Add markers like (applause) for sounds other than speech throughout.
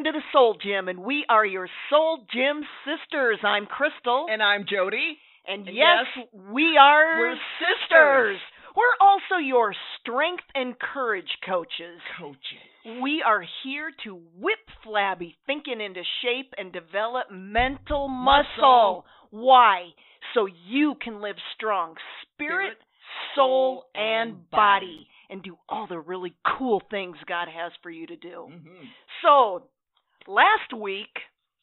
welcome to the Soul Gym, and we are your Soul Gym sisters. I'm Crystal. And I'm Jody. And, and yes, yes, we are we're sisters. We're also your strength and courage coaches. Coaches. We are here to whip flabby thinking into shape and develop mental muscle. Muscle. Why? So you can live strong spirit, Spirit, soul, and body body. and do all the really cool things God has for you to do. Mm-hmm. So, last week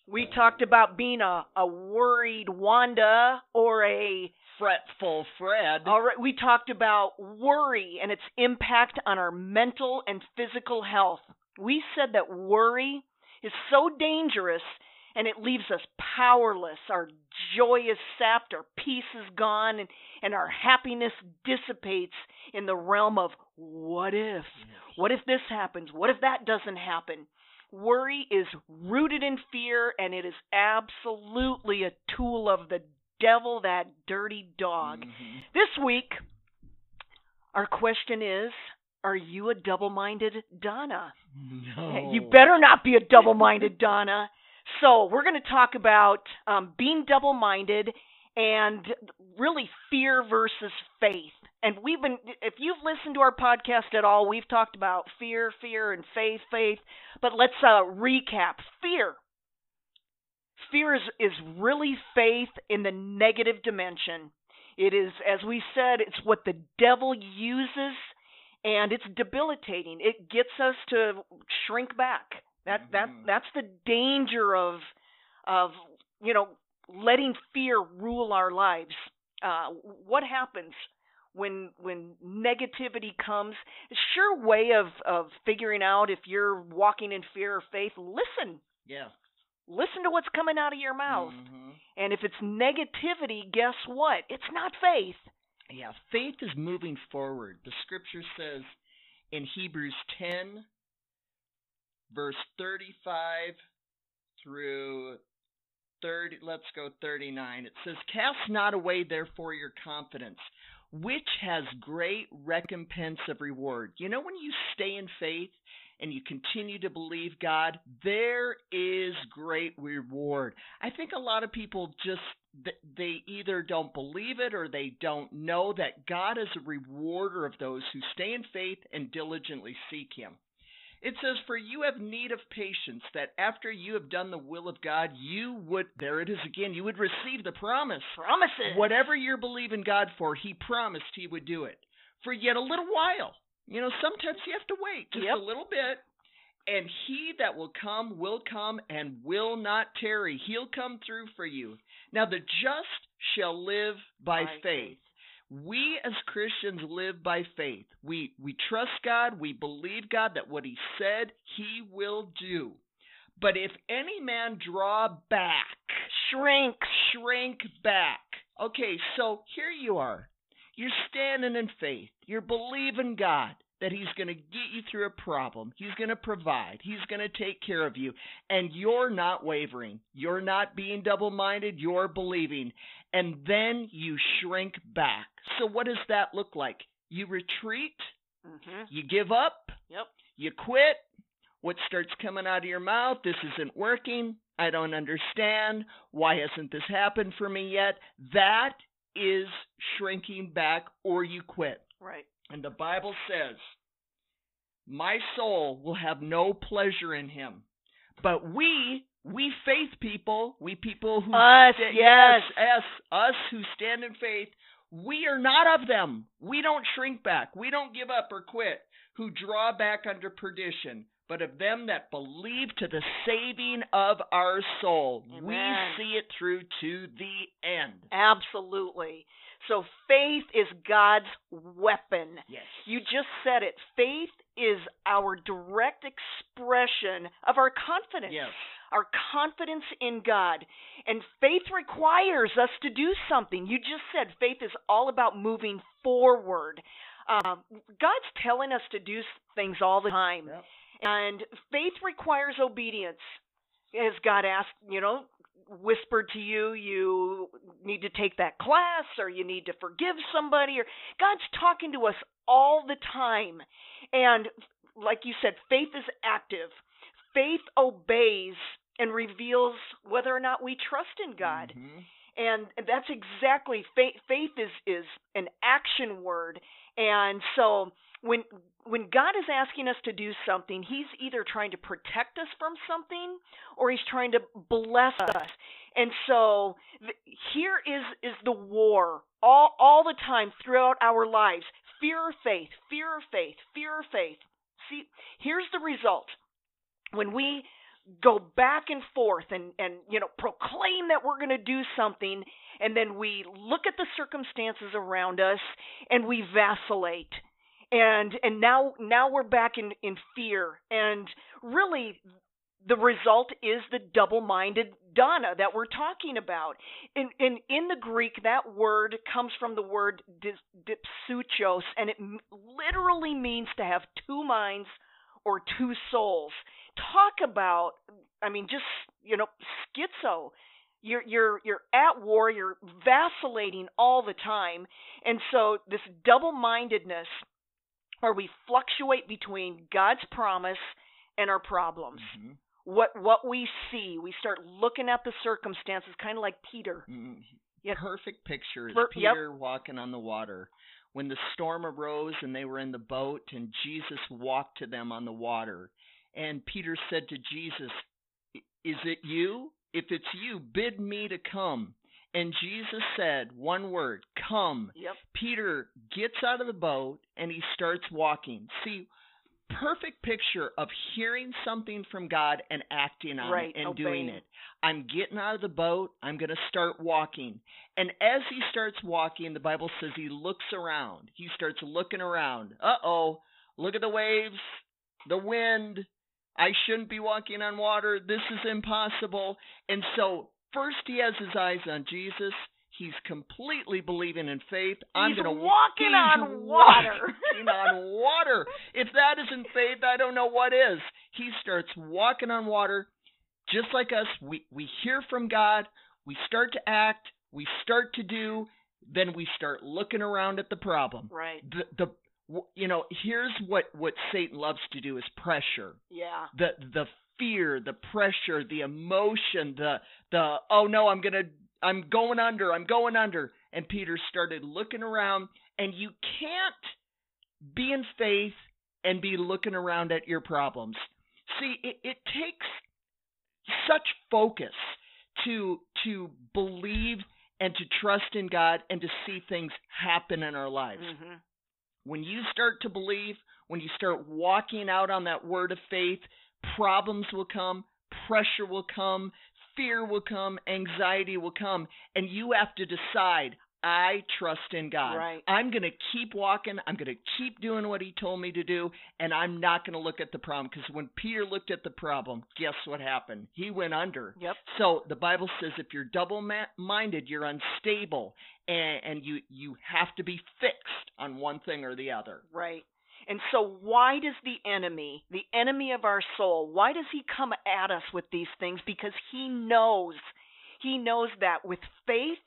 we talked about being a, a worried Wanda or a Fretful Fred. all right, we talked about worry and its impact on our mental and physical health. We said that worry is so dangerous and it leaves us powerless. Our joy is sapped, our peace is gone, and, and our happiness dissipates in the realm of what if? What if this happens? What if that doesn't happen? Worry is rooted in fear and it is absolutely a tool of the devil, that dirty dog. Mhm. This week, our question is Are you a double minded Donna? No. You better not be a double minded (laughs) Donna. So, we're going to talk about um, being double minded and really fear versus faith. And we've been, if you've listened to our podcast at all, we've talked about fear, fear, and faith, faith. But let's uh, recap fear. Fear is, is really faith in the negative dimension. It is, as we said, it's what the devil uses, and it's debilitating. It gets us to shrink back. That that Mhm. that's the danger of of you know letting fear rule our lives. Uh, what happens when when negativity comes? A sure way of of figuring out if you're walking in fear or faith. Listen, Yeah. listen to what's coming out of your mouth. Mhm. And if it's negativity, guess what? It's not faith. Yeah. Faith is moving forward. The scripture says in Hebrews 10, verse 35 through 30, let's go 39. It says, Cast not away, therefore, your confidence, which has great recompense of reward. You know, when you stay in faith and you continue to believe God, there is great reward. I think a lot of people just they either don't believe it or they don't know that God is a rewarder of those who stay in faith and diligently seek him. It says, For you have need of patience, that after you have done the will of God, you would, there it is again, you would receive the promise. Promises. Whatever you're believing God for, He promised He would do it for yet a little while. You know, sometimes you have to wait just Yep. a little bit. And He that will come will come and will not tarry. He'll come through for you. Now, the just shall live by, By faith. We as Christians live by faith. We we trust God, we believe God that what he said he will do. But if any man draw back, Shrink. shrink back. Okay, so here you are. You're standing in faith. You're believing God that He's going to get you through a problem. He's going to provide. He's going to take care of you. And you're not wavering. You're not being double minded. You're believing. And then you shrink back. So, what does that look like? You retreat. hmm You give up. Yep. You quit. What starts coming out of your mouth? This isn't working. I don't understand. Why hasn't this happened for me yet? That is shrinking back or you quit. Right. And the Bible says, My soul will have no pleasure in him. But we, we faith people, we people who Us, yes. yes, us who stand in faith, we are not of them. We don't shrink back. We don't give up or quit, who draw back under perdition, but of them that believe to the saving of our soul. We see it through to the end. Absolutely. So faith is God's weapon. Yes. You just said it. Faith is our direct expression of our confidence. Yes. Our confidence in God. And faith requires us to do something. You just said faith is all about moving forward. Um, God's telling us to do things all the time. Yep. And faith requires obedience. As God asked, you know, whispered to you, you need to take that class or you need to forgive somebody or God's talking to us all the time. And like you said, faith is active. faith obeys and reveals whether or not we trust in God. Mhm. And that's exactly faith faith is is an action word. And so when when God is asking us to do something, he's either trying to protect us from something or he's trying to bless us. And so here is is the war all all the time throughout our lives. Fear of faith, fear of faith, fear of faith. See, here's the result. When we go back and forth and and you know proclaim that we're going to do something and then we look at the circumstances around us and we vacillate and and now now we're back in in fear. And really the result is the double-minded Donna that we're talking about. In in in the greek that word comes from the word dipsuchos and it literally means to have two minds or two souls. Talk about I mean just you know schizo. You're you're you're at war you're vacillating all the time. And so this double-mindedness where we fluctuate between God's promise and our problems Mhm. what what we see we start looking at the circumstances kind of like Peter Mhm. Yeah. Perfect picture is Per- yep. Peter walking on the water. When the storm arose and they were in the boat, and Jesus walked to them on the water. And Peter said to Jesus, Is it you? If it's you, bid me to come. And Jesus said one word, Come. yep Peter gets out of the boat and he starts walking. See, perfect picture of hearing something from God and acting on Right, it and doing it. I'm getting out of the boat. I'm going to start walking. And as he starts walking, the Bible says he looks around. He starts looking around. Uh oh, look at the waves, the wind. I shouldn't be walking on water. This is impossible. And so, first he has his eyes on Jesus. He's completely believing in faith. I'm He's to walking on water. (laughs) walking on water. If that isn't faith, I don't know what is. He starts walking on water, just like us. We we hear from God. We start to act. We start to do. Then we start looking around at the problem. right The the you know here's what what Satan loves to do is pressure yeah the the fear, the pressure, the emotion, the the oh no, I'm gonna I'm going under, I'm going under. And Peter started looking around, and you can't be in faith and be looking around at your problems. See, it, it takes such focus to to believe and to trust in God and to see things happen in our lives hmm when you start to believe, when you start walking out on that word of faith, problems will come, pressure will come, fear will come, anxiety will come, and you have to decide, I trust in God. Right. I'm going to keep walking, I'm going to keep doing what he told me to do, and I'm not going to look at the problem because when Peter looked at the problem, guess what happened? He went under. yep So the Bible says if you're double-minded, you're unstable, and, and you you have to be fixed on one thing or the other. Right. And so, why does the enemy, the enemy of our soul, why does he come at us with these things? Because he knows, he knows that with faith,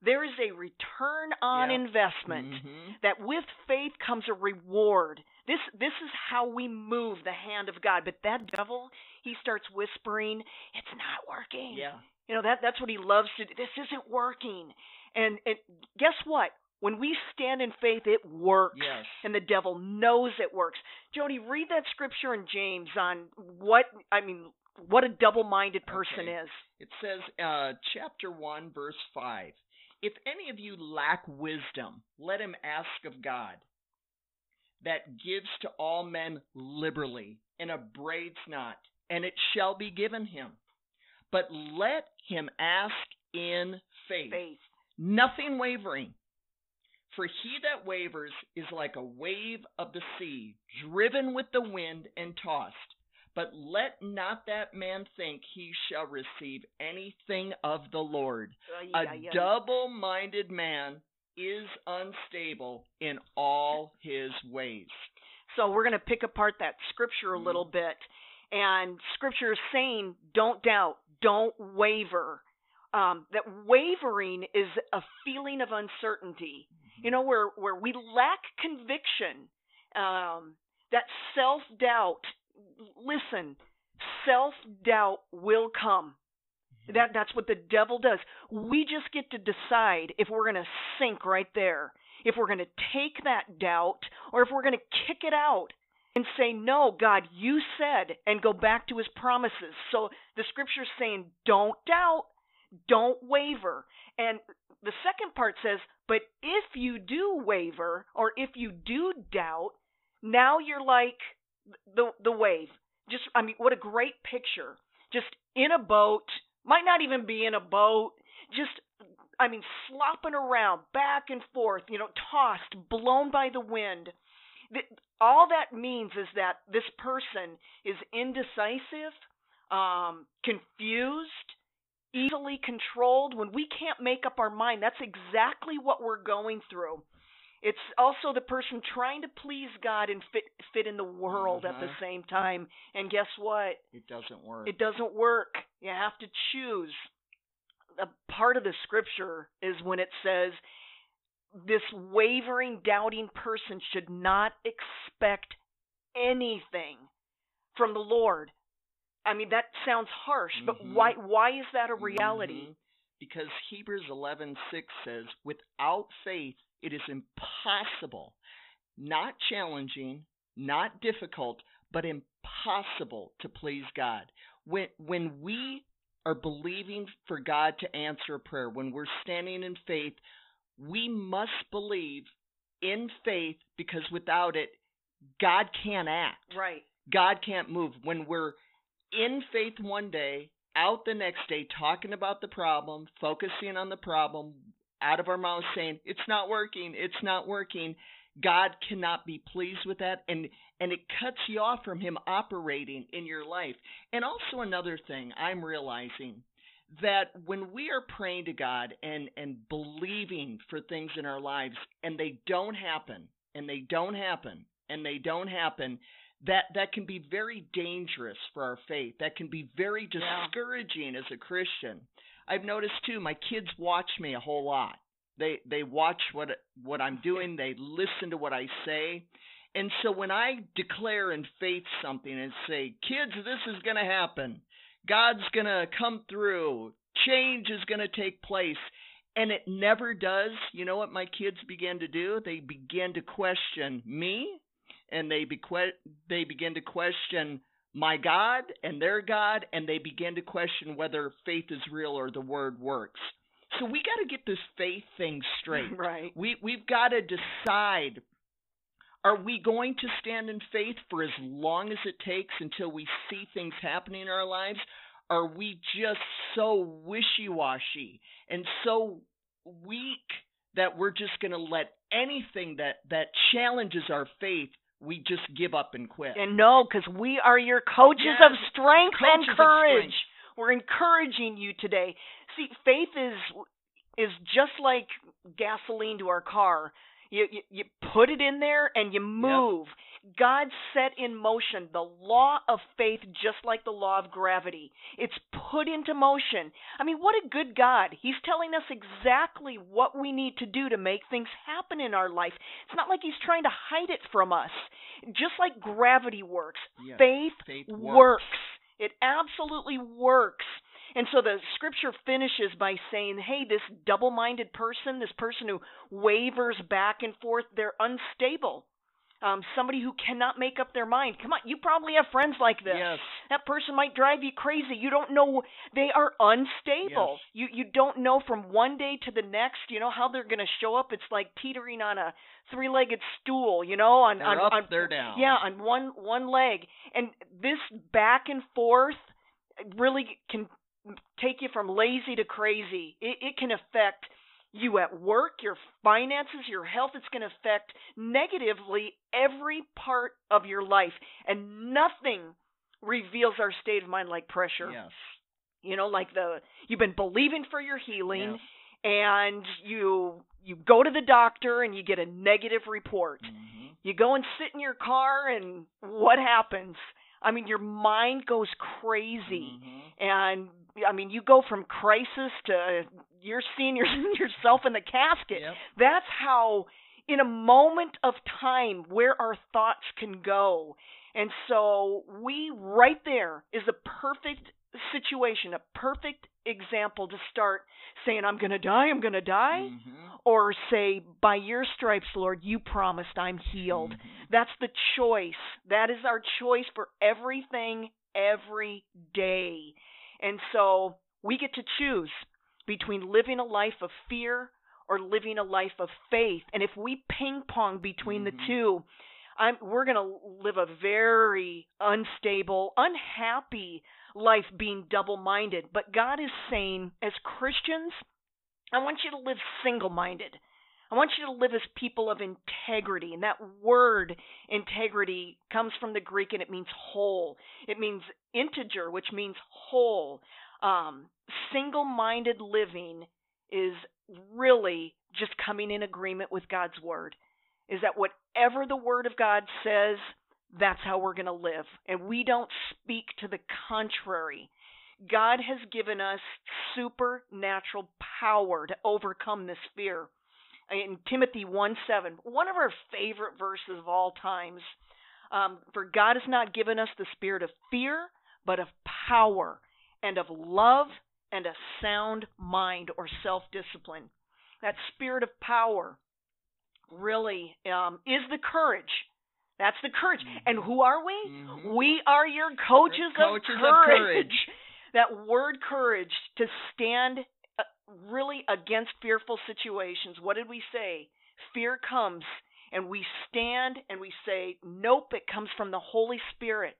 there is a return on Yep. investment. Mhm. That with faith comes a reward. This this is how we move the hand of God. But that devil, he starts whispering, "It's not working." Yeah. You know that that's what he loves to do. This isn't working. And and guess what? When we stand in faith, it works. Yes. And the devil knows it works. Jody, read that scripture in James on what I mean what a double-minded person Okay. is. It says, uh, chapter 1, verse 5. If any of you lack wisdom, let him ask of God, that gives to all men liberally, and upbraids not, and it shall be given him. But let him ask in faith, Faith. nothing wavering. For he that wavers is like a wave of the sea, driven with the wind and tossed. But let not that man think he shall receive anything of the Lord. A double minded man is unstable in all his ways. So we're going to pick apart that scripture a little bit. And scripture is saying, don't doubt, don't waver. Um, that wavering is a feeling of uncertainty. You know, where, where we lack conviction, um, that self doubt. Listen, self doubt will come. Mm-hmm. That that's what the devil does. We just get to decide if we're going to sink right there, if we're going to take that doubt, or if we're going to kick it out and say, "No, God, you said," and go back to His promises. So the Scripture's saying, "Don't doubt, don't waver." And the second part says, "But if you do waver, or if you do doubt, now you're like the the wave." Just, I mean, what a great picture. Just in a boat might not even be in a boat, just I mean slopping around back and forth, you know, tossed, blown by the wind. All that means is that this person is indecisive, um, confused, easily controlled. When we can't make up our mind, that's exactly what we're going through. It's also the person trying to please God and fit fit in the world at the Mm-hmm. same time. And guess what? It doesn't work. It doesn't work. You have to choose. A part of the scripture is when it says this wavering, doubting person should not expect anything from the Lord. I mean that sounds harsh, but Mhm. why why is that a reality? Mhm. Because Hebrews 11:6 says, "Without faith it is impossible, not challenging, not difficult, but impossible to please God." When when we are believing for God to answer a prayer, when we're standing in faith, we must believe in faith because without it God can't act. Right. God can't move. When we're in faith one day, out the next day, talking about the problem, focusing on the problem, out of our mouths saying, It's not working, it's not working, God cannot be pleased with that and and it cuts you off from him operating in your life. And also another thing I'm realizing that when we are praying to God and and believing for things in our lives and they don't happen and they don't happen and they don't happen that that can be very dangerous for our faith that can be very Yeah. discouraging as a christian. I've noticed too my kids watch me a whole lot. They they watch what what i'm doing. They listen to what i say. And so when i declare in faith something and say kids this is going to happen. God's going to come through. Change is going to take place. And it never does. You know what my kids begin to do? They begin to question me and they beque- they begin to question my God and their God, and they begin to question whether faith is real or the word works. So we got to get this faith thing straight. (laughs) Right. We we've got to decide: Are we going to stand in faith for as long as it takes until we see things happening in our lives? Are we just so wishy-washy and so weak that we're just going to let anything that that challenges our faith we just give up and quit. And no, because we are your coaches Yes, of strength and coaches of courage. strength. We're encouraging you today. See, faith is is just like gasoline to our car. You you, you put it in there and you move. God set in motion the law of faith just like the law of gravity. It's put into motion. I mean, what a good God. He's telling us exactly what we need to do to make things happen in our life. It's not like he's trying to hide it from us. Just like gravity works, Yes, faith, faith works. It absolutely works. And so the scripture finishes by saying, hey, this double minded person, this person who wavers back and forth, they're unstable. Um, somebody who cannot make up their mind. Come on, you probably have friends like this. Yes. That person might drive you crazy. You don't know they are unstable. You you don't know from one day to the next, you know, how they're going to show up. It's like teetering on a three-legged stool, you know, on They're on, up, on they're down. yeah, on one one leg. And this back and forth really can take you from lazy to crazy. It it can affect you at work, your finances, your health. It's going to affect negatively every part of your life. And nothing reveals our state of mind like pressure. Yes. You know, like the you've been believing for your healing Yes. and you you go to the doctor and you get a negative report. Mhm. You go and sit in your car and what happens? I mean, your mind goes crazy. Mhm. And I mean, you go from crisis to you're seeing your, (laughs) yourself in the casket. Yep. That's how in a moment of time where our thoughts can go. And so we right there is a perfect situation, a perfect example to start saying, I'm going to die, I'm going to die, Mm-hmm. or say, By your stripes, Lord, you promised I'm healed. Mhm. That's the choice. That is our choice for everything, every day. And so we get to choose between living a life of fear or living a life of faith. And if we ping pong between the Mhm. two, I'm, we're going to live a very unstable, unhappy life being double minded. But God is saying, as Christians, I want you to live single minded. I want you to live as people of integrity. And that word integrity comes from the Greek and it means whole. It means integer, which means whole. Um, single minded living is really just coming in agreement with God's word. Is that whatever the word of God says, that's how we're going to live. And we don't speak to the contrary. God has given us supernatural power to overcome this fear. In Timothy 1 7, one of our favorite verses of all times. Um, For God has not given us the spirit of fear, but of power and of love and a sound mind or self discipline. That spirit of power really um, is the courage. That's the courage. And who are we? Mhm. We are your coaches, Coaches of of courage. courage. That word courage to stand uh, really against fearful situations. What did we say? Fear comes and we stand and we say, nope, it comes from the Holy Spirit.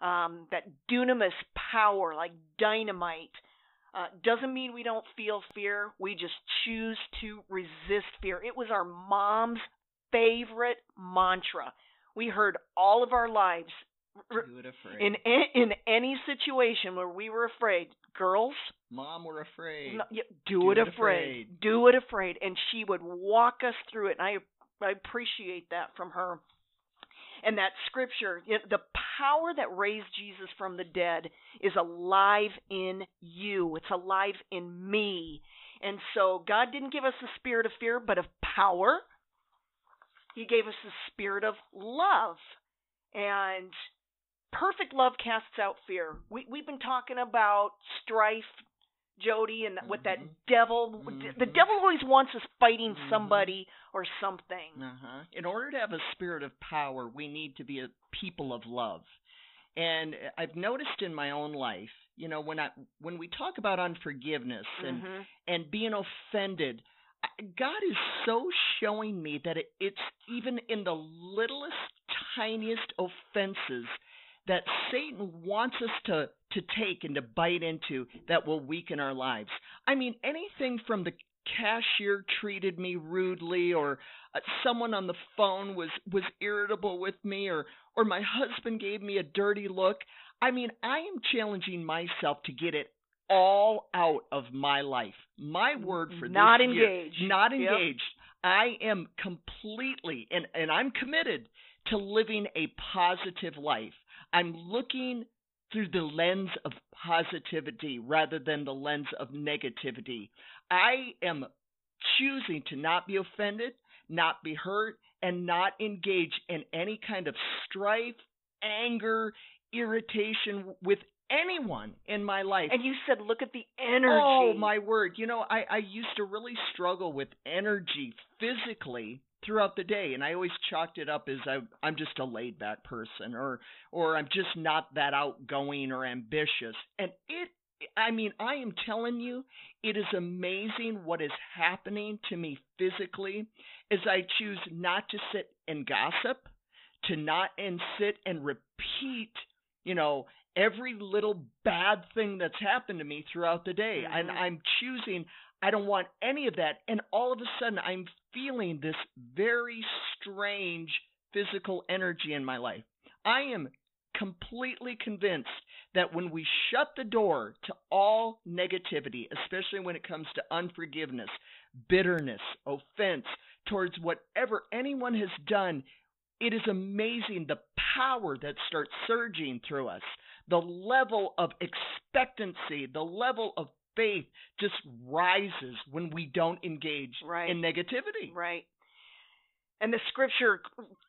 Um, that dunamis power, like dynamite. Uh, doesn't mean we don't feel fear. We just choose to resist fear. It was our mom's favorite mantra. We heard all of our lives r- Do it afraid. in in any situation where we were afraid. Girls, Mom, we're afraid. no, yeah, do, Do it, it afraid. afraid. Do it afraid, and she would walk us through it. And I I appreciate that from her. And that scripture, you know, the power that raised Jesus from the dead is alive in you. It's alive in me. And so God didn't give us the spirit of fear, but of power. He gave us the spirit of love. And perfect love casts out fear. We we've been talking about strife, Jody, and what that devil. The Mhm. devil always wants us fighting Mhm. somebody or something. Uh-huh. In order to have a spirit of power, we need to be a people of love. And I've noticed in my own life, you know, when I when we talk about unforgiveness and Mhm. and being offended, God is so showing me that it, it's even in the littlest, tiniest offenses that Satan wants us to to take and to bite into that will weaken our lives. I mean, anything from the cashier treated me rudely or uh, someone on the phone was was irritable with me or or my husband gave me a dirty look. I mean, I am challenging myself to get it all out of my life. My word for Not this year, not engaged. not Yep. engaged. I am completely and and I'm committed to living a positive life. I'm looking through the lens of positivity rather than the lens of negativity. I am choosing to not be offended, not be hurt, and not engage in any kind of strife, anger, irritation with anyone in my life. And you said, look at the oh, energy. Oh my word! You know, I I used to really struggle with energy physically throughout the day, and I always chalked it up as I I'm just a laid back person, or or I'm just not that outgoing or ambitious. And it, I mean, I am telling you, it is amazing what is happening to me physically as I choose not to sit and gossip, to not and sit and repeat, you know, every little bad thing that's happened to me throughout the day. And Mhm. I'm choosing, I don't want any of that. And all of a sudden, I'm feeling this very strange physical energy in my life. I am completely convinced that when we shut the door to all negativity, especially when it comes to unforgiveness, bitterness, offense towards whatever anyone has done, it is amazing the power that starts surging through us. The level of expectancy, the level of faith just rises when we don't engage Right. in negativity. Right. And the scripture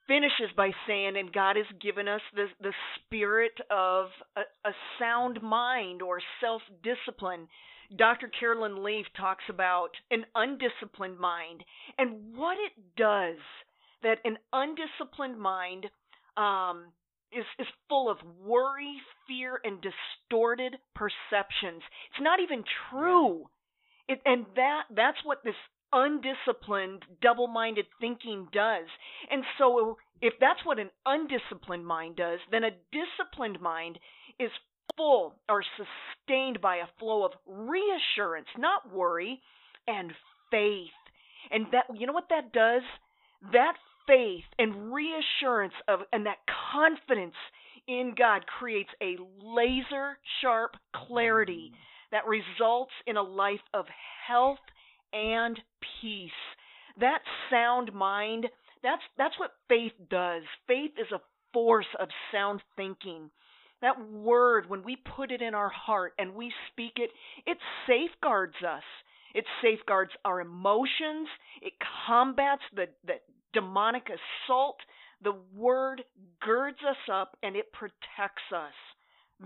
finishes by saying, and God has given us the, the spirit of a, a sound mind or self discipline. Dr. Caroline Leaf talks about an undisciplined mind and what it does that an undisciplined mind um, is, is full of worry, fear, and distorted perceptions. It's not even true. It, and that that's what this undisciplined, double minded thinking does. And so, if that's what an undisciplined mind does, then a disciplined mind is full or sustained by a flow of reassurance, not worry, and faith. And that, you know what that does? That faith and reassurance of, and that confidence in God creates a laser sharp clarity mm. that results in a life of health and peace. That sound mind, that's that's what faith does. Faith is a force of sound thinking. That word, when we put it in our heart and we speak it, it safeguards us. It safeguards our emotions. It combats the, the demonic assault. The word girds us up and it protects us.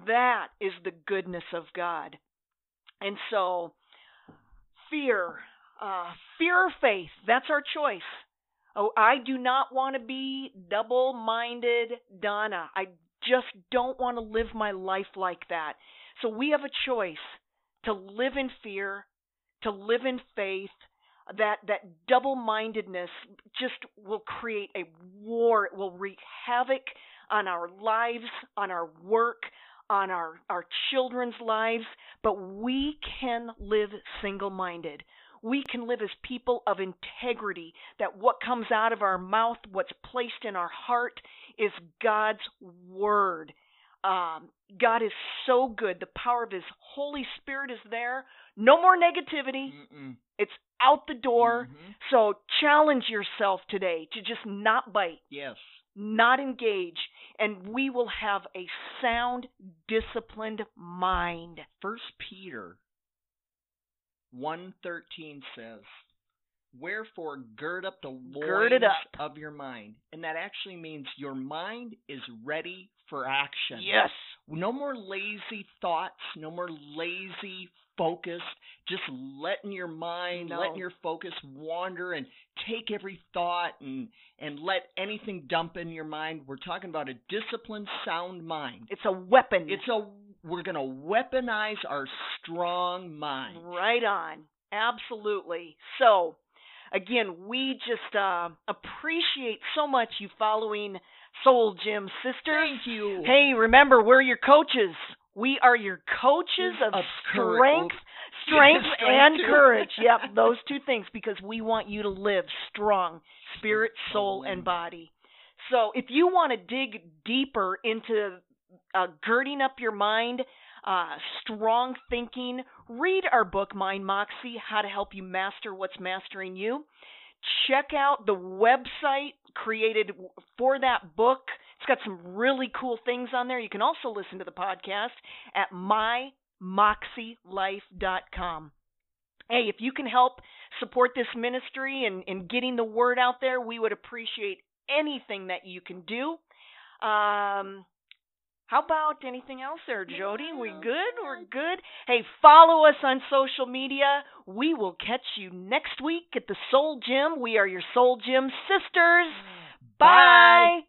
That is the goodness of God. And so, fear, uh, fear or faith, that's our choice. Oh, I do not want to be double minded Donna. I just don't want to live my life like that. So we have a choice to live in fear, to live in faith. That that double mindedness just will create a war. It will wreak havoc on our lives, on our work, on our, our children's lives, but we can live single minded. We can live as people of integrity, that what comes out of our mouth, what's placed in our heart, is God's Word. Um, God is so good. The power of His Holy Spirit is there. No more negativity. Mm-mm. It's out the door. Mhm. So challenge yourself today to just not bite Yes. not engage, and we will have a sound, disciplined mind. First Peter one thirteen says, Wherefore gird up the loins Gird it up. of your mind. And that actually means your mind is ready for action. Yes. No more lazy thoughts, no more lazy focus, just letting your mind, No. letting your focus wander and take every thought and and let anything dump in your mind. We're talking about a disciplined sound mind. It's a weapon. It's a we're going to weaponize our strong mind. right on. Absolutely. So, again, we just uh, appreciate so much you following Soul Gym Sisters. Thank you. Hey, remember, we're your coaches. We are your coaches of, Of strength, strength, (laughs) Strength and courage. Yep, those two things because we want you to live strong, spirit, soul, and body. So, if you want to dig deeper into uh, girding up your mind, uh, strong thinking, read our book, Mind Moxie How to Help You Master What's Mastering You. Check out the website created for that book. It's got some really cool things on there. You can also listen to the podcast at mymoxielife.com. Hey, if you can help support this ministry and, and getting the word out there, we would appreciate anything that you can do. Um, how about anything else there, Jody? We good? We're good? Hey, follow us on social media. We will catch you next week at the Soul Gym. We are your Soul Gym sisters. Bye. Bye.